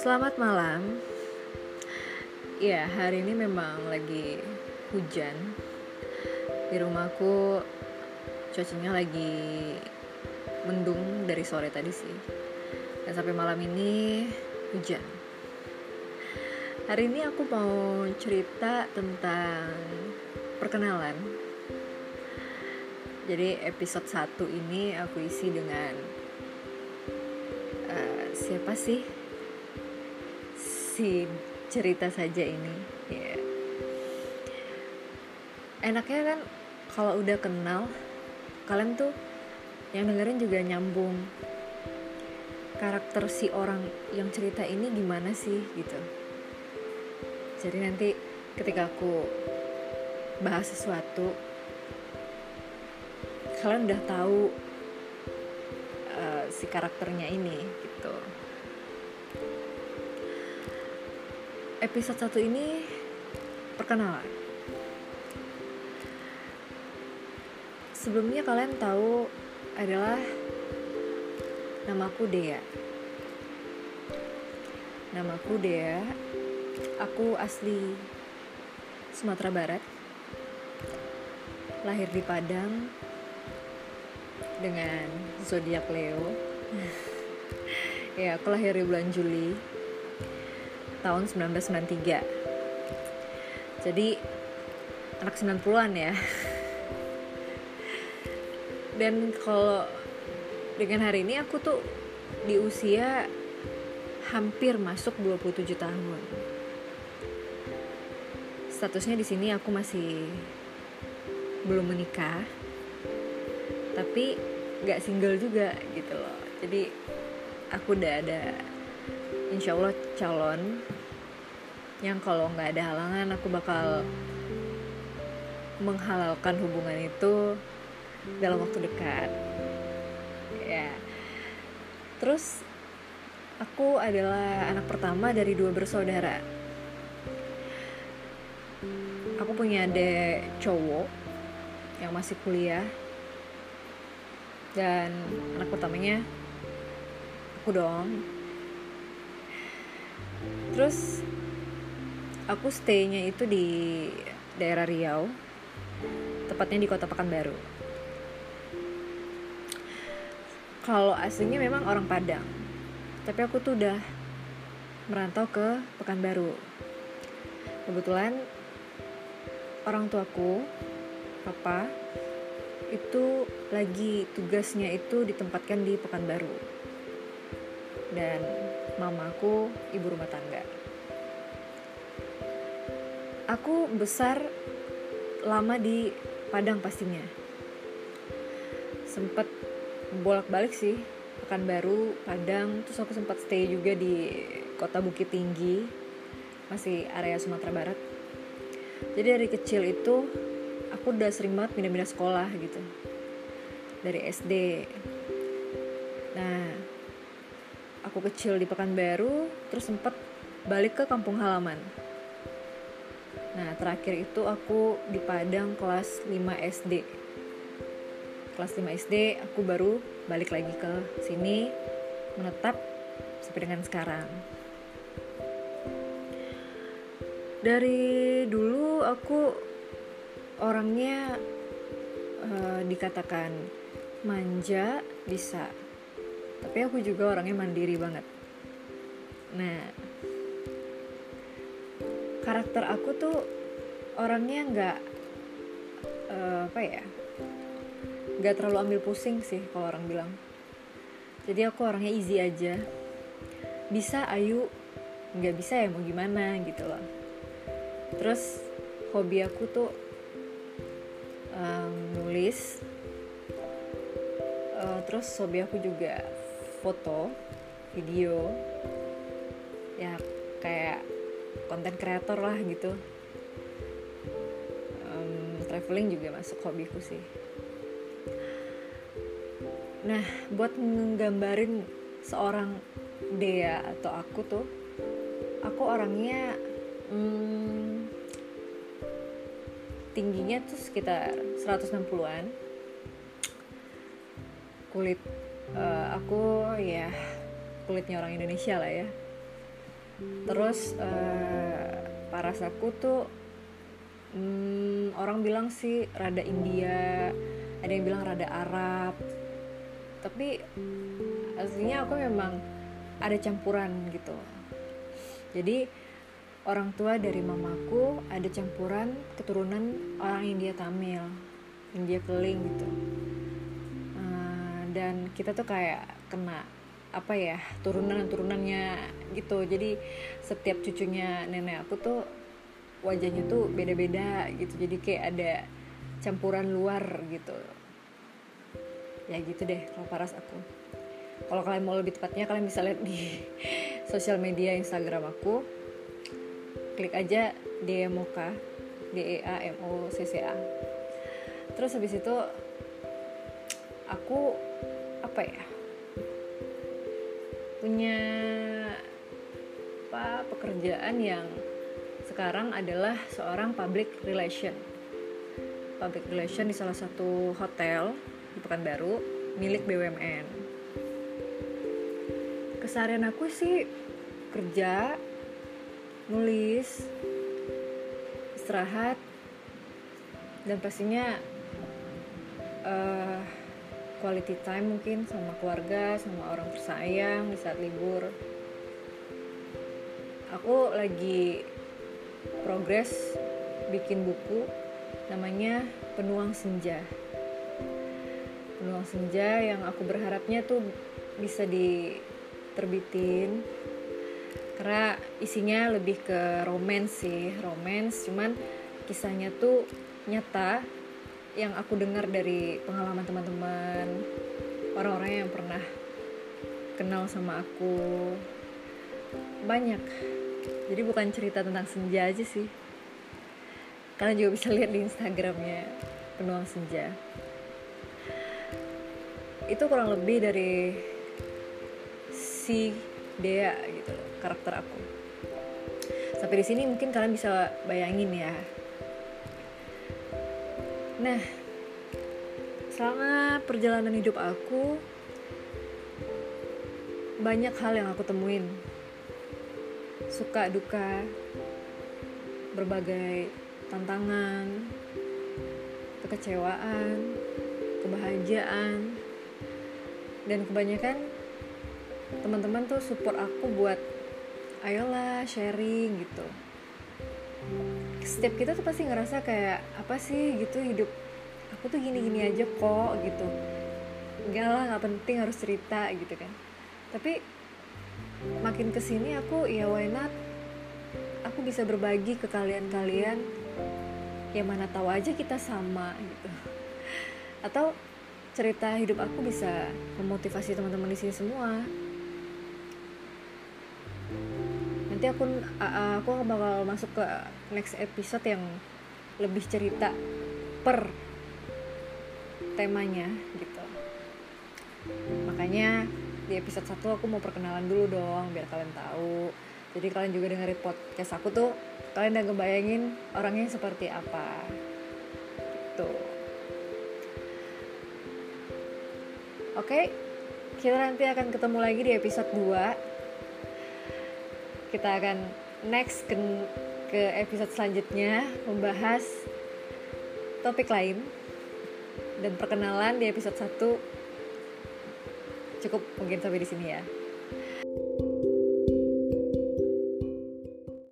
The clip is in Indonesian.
Selamat malam. Ya, hari ini memang lagi hujan. Di rumahku cuacanya lagi mendung dari sore tadi sih. Dan sampai malam ini hujan. Hari ini aku mau cerita tentang perkenalan. Jadi episode 1 ini aku isi dengan uh, siapa sih? Si cerita saja ini. Ya enaknya kan kalau udah kenal kalian tuh yang dengerin juga nyambung karakter si orang yang cerita ini gimana sih gitu. Jadi nanti ketika aku bahas sesuatu kalian udah tahu uh, si karakternya ini gitu episode satu ini perkenalan. Sebelumnya kalian tahu adalah namaku Dea. Namaku Dea. Aku asli Sumatera Barat. Lahir di Padang dengan zodiak Leo. ya, aku lahir di bulan Juli tahun 1993 jadi anak 90-an ya. Dan kalau dengan hari ini aku tuh di usia hampir masuk 27 tahun. Statusnya di sini aku masih belum menikah tapi gak single juga gitu loh. Jadi aku udah ada insya Allah calon yang kalau nggak ada halangan aku bakal menghalalkan hubungan itu dalam waktu dekat. Ya. Terus aku adalah anak pertama dari dua bersaudara. Aku punya adik cowok yang masih kuliah dan anak pertamanya aku dong terus aku staynya itu di daerah Riau tepatnya di kota Pekanbaru. Kalau aslinya memang orang Padang tapi aku tuh udah merantau ke Pekanbaru. Kebetulan orang tuaku papa itu lagi tugasnya itu ditempatkan di Pekanbaru dan mamaku ibu rumah tangga. Aku besar lama di Padang pastinya. Sempet bolak-balik sih, Pekanbaru, Padang, terus aku sempat stay juga di kota Bukit Tinggi, masih area Sumatera Barat. Jadi dari kecil itu aku udah sering banget pindah-pindah sekolah gitu. Dari SD. Nah, aku kecil di Pekanbaru terus sempat balik ke kampung halaman nah terakhir itu aku di Padang kelas 5 SD kelas 5 SD aku baru balik lagi ke sini menetap sampai dengan sekarang dari dulu aku orangnya uh, dikatakan manja bisa. Tapi aku juga orangnya mandiri banget. Nah karakter aku tuh orangnya nggak uh, apa ya nggak terlalu ambil pusing sih kalau orang bilang. Jadi aku orangnya easy aja. Bisa ayu nggak bisa ya mau gimana gitu loh. Terus hobi aku tuh um, nulis. Uh, terus hobi aku juga foto video. Ya kayak konten kreator lah gitu. Um, traveling juga masuk hobiku sih. Nah buat menggambarin seorang Dea atau aku tuh aku orangnya hmm, tingginya tuh sekitar 160-an kulit uh, aku ya kulitnya orang Indonesia lah ya. Terus uh, paras aku tuh hmm, orang bilang sih rada India ada yang bilang rada Arab. Tapi aslinya aku memang ada campuran gitu. Jadi orang tua dari mamaku ada campuran keturunan orang India Tamil India Keling gitu. Uh, dan kita tuh kayak kena apa ya turunan turunannya gitu. Jadi setiap cucunya nenek aku tuh wajahnya tuh beda-beda gitu. Jadi kayak ada campuran luar gitu. Ya gitu deh kalau paras aku. Kalau kalian mau lebih tepatnya kalian bisa lihat di sosial media Instagram aku klik aja DMOK D E A M O C C A. Terus habis itu aku apa ya punya apa pekerjaan yang sekarang adalah seorang public relation. Public relation di salah satu hotel di Pekanbaru milik BUMN keseharian aku sih kerja nulis istirahat dan pastinya uh, quality time mungkin sama keluarga sama orang tersayang di saat libur. Aku lagi progres bikin buku namanya penuang senja. Penuang senja yang aku berharapnya tuh bisa diterbitin karena isinya lebih ke romance sih romance. Cuman kisahnya tuh nyata yang aku dengar dari pengalaman teman-teman orang-orang yang pernah kenal sama aku banyak. Jadi bukan cerita tentang senja aja sih. Kalian juga bisa lihat di instagramnya penuang senja. Itu kurang lebih dari si Dea gitu karakter aku. Sampai di sini mungkin kalian bisa bayangin ya. Nah selama perjalanan hidup aku banyak hal yang aku temuin. Suka duka berbagai tantangan kekecewaan kebahagiaan dan kebanyakan teman-teman tuh support aku buat ayolah sharing gitu. Setiap kita tuh pasti ngerasa kayak apa sih gitu hidup? Aku tuh gini-gini aja kok gitu. Enggak lah nggak penting harus cerita gitu kan. Tapi makin ke sini aku ya why not? Aku bisa berbagi ke kalian-kalian. Ya mana tahu aja kita sama gitu. Atau cerita hidup aku bisa memotivasi teman-teman di sini semua nanti aku aku bakal masuk ke next episode yang lebih cerita per temanya gitu. Makanya di episode 1 aku mau perkenalan dulu dong biar kalian tahu. Jadi kalian juga dengerin podcast aku tuh kalian udah ngebayangin orangnya seperti apa. Gitu. Oke kita nanti akan ketemu lagi di episode 2 kita akan next ke, ke episode selanjutnya membahas topik lain dan perkenalan di episode 1 cukup mungkin sampai di sini ya.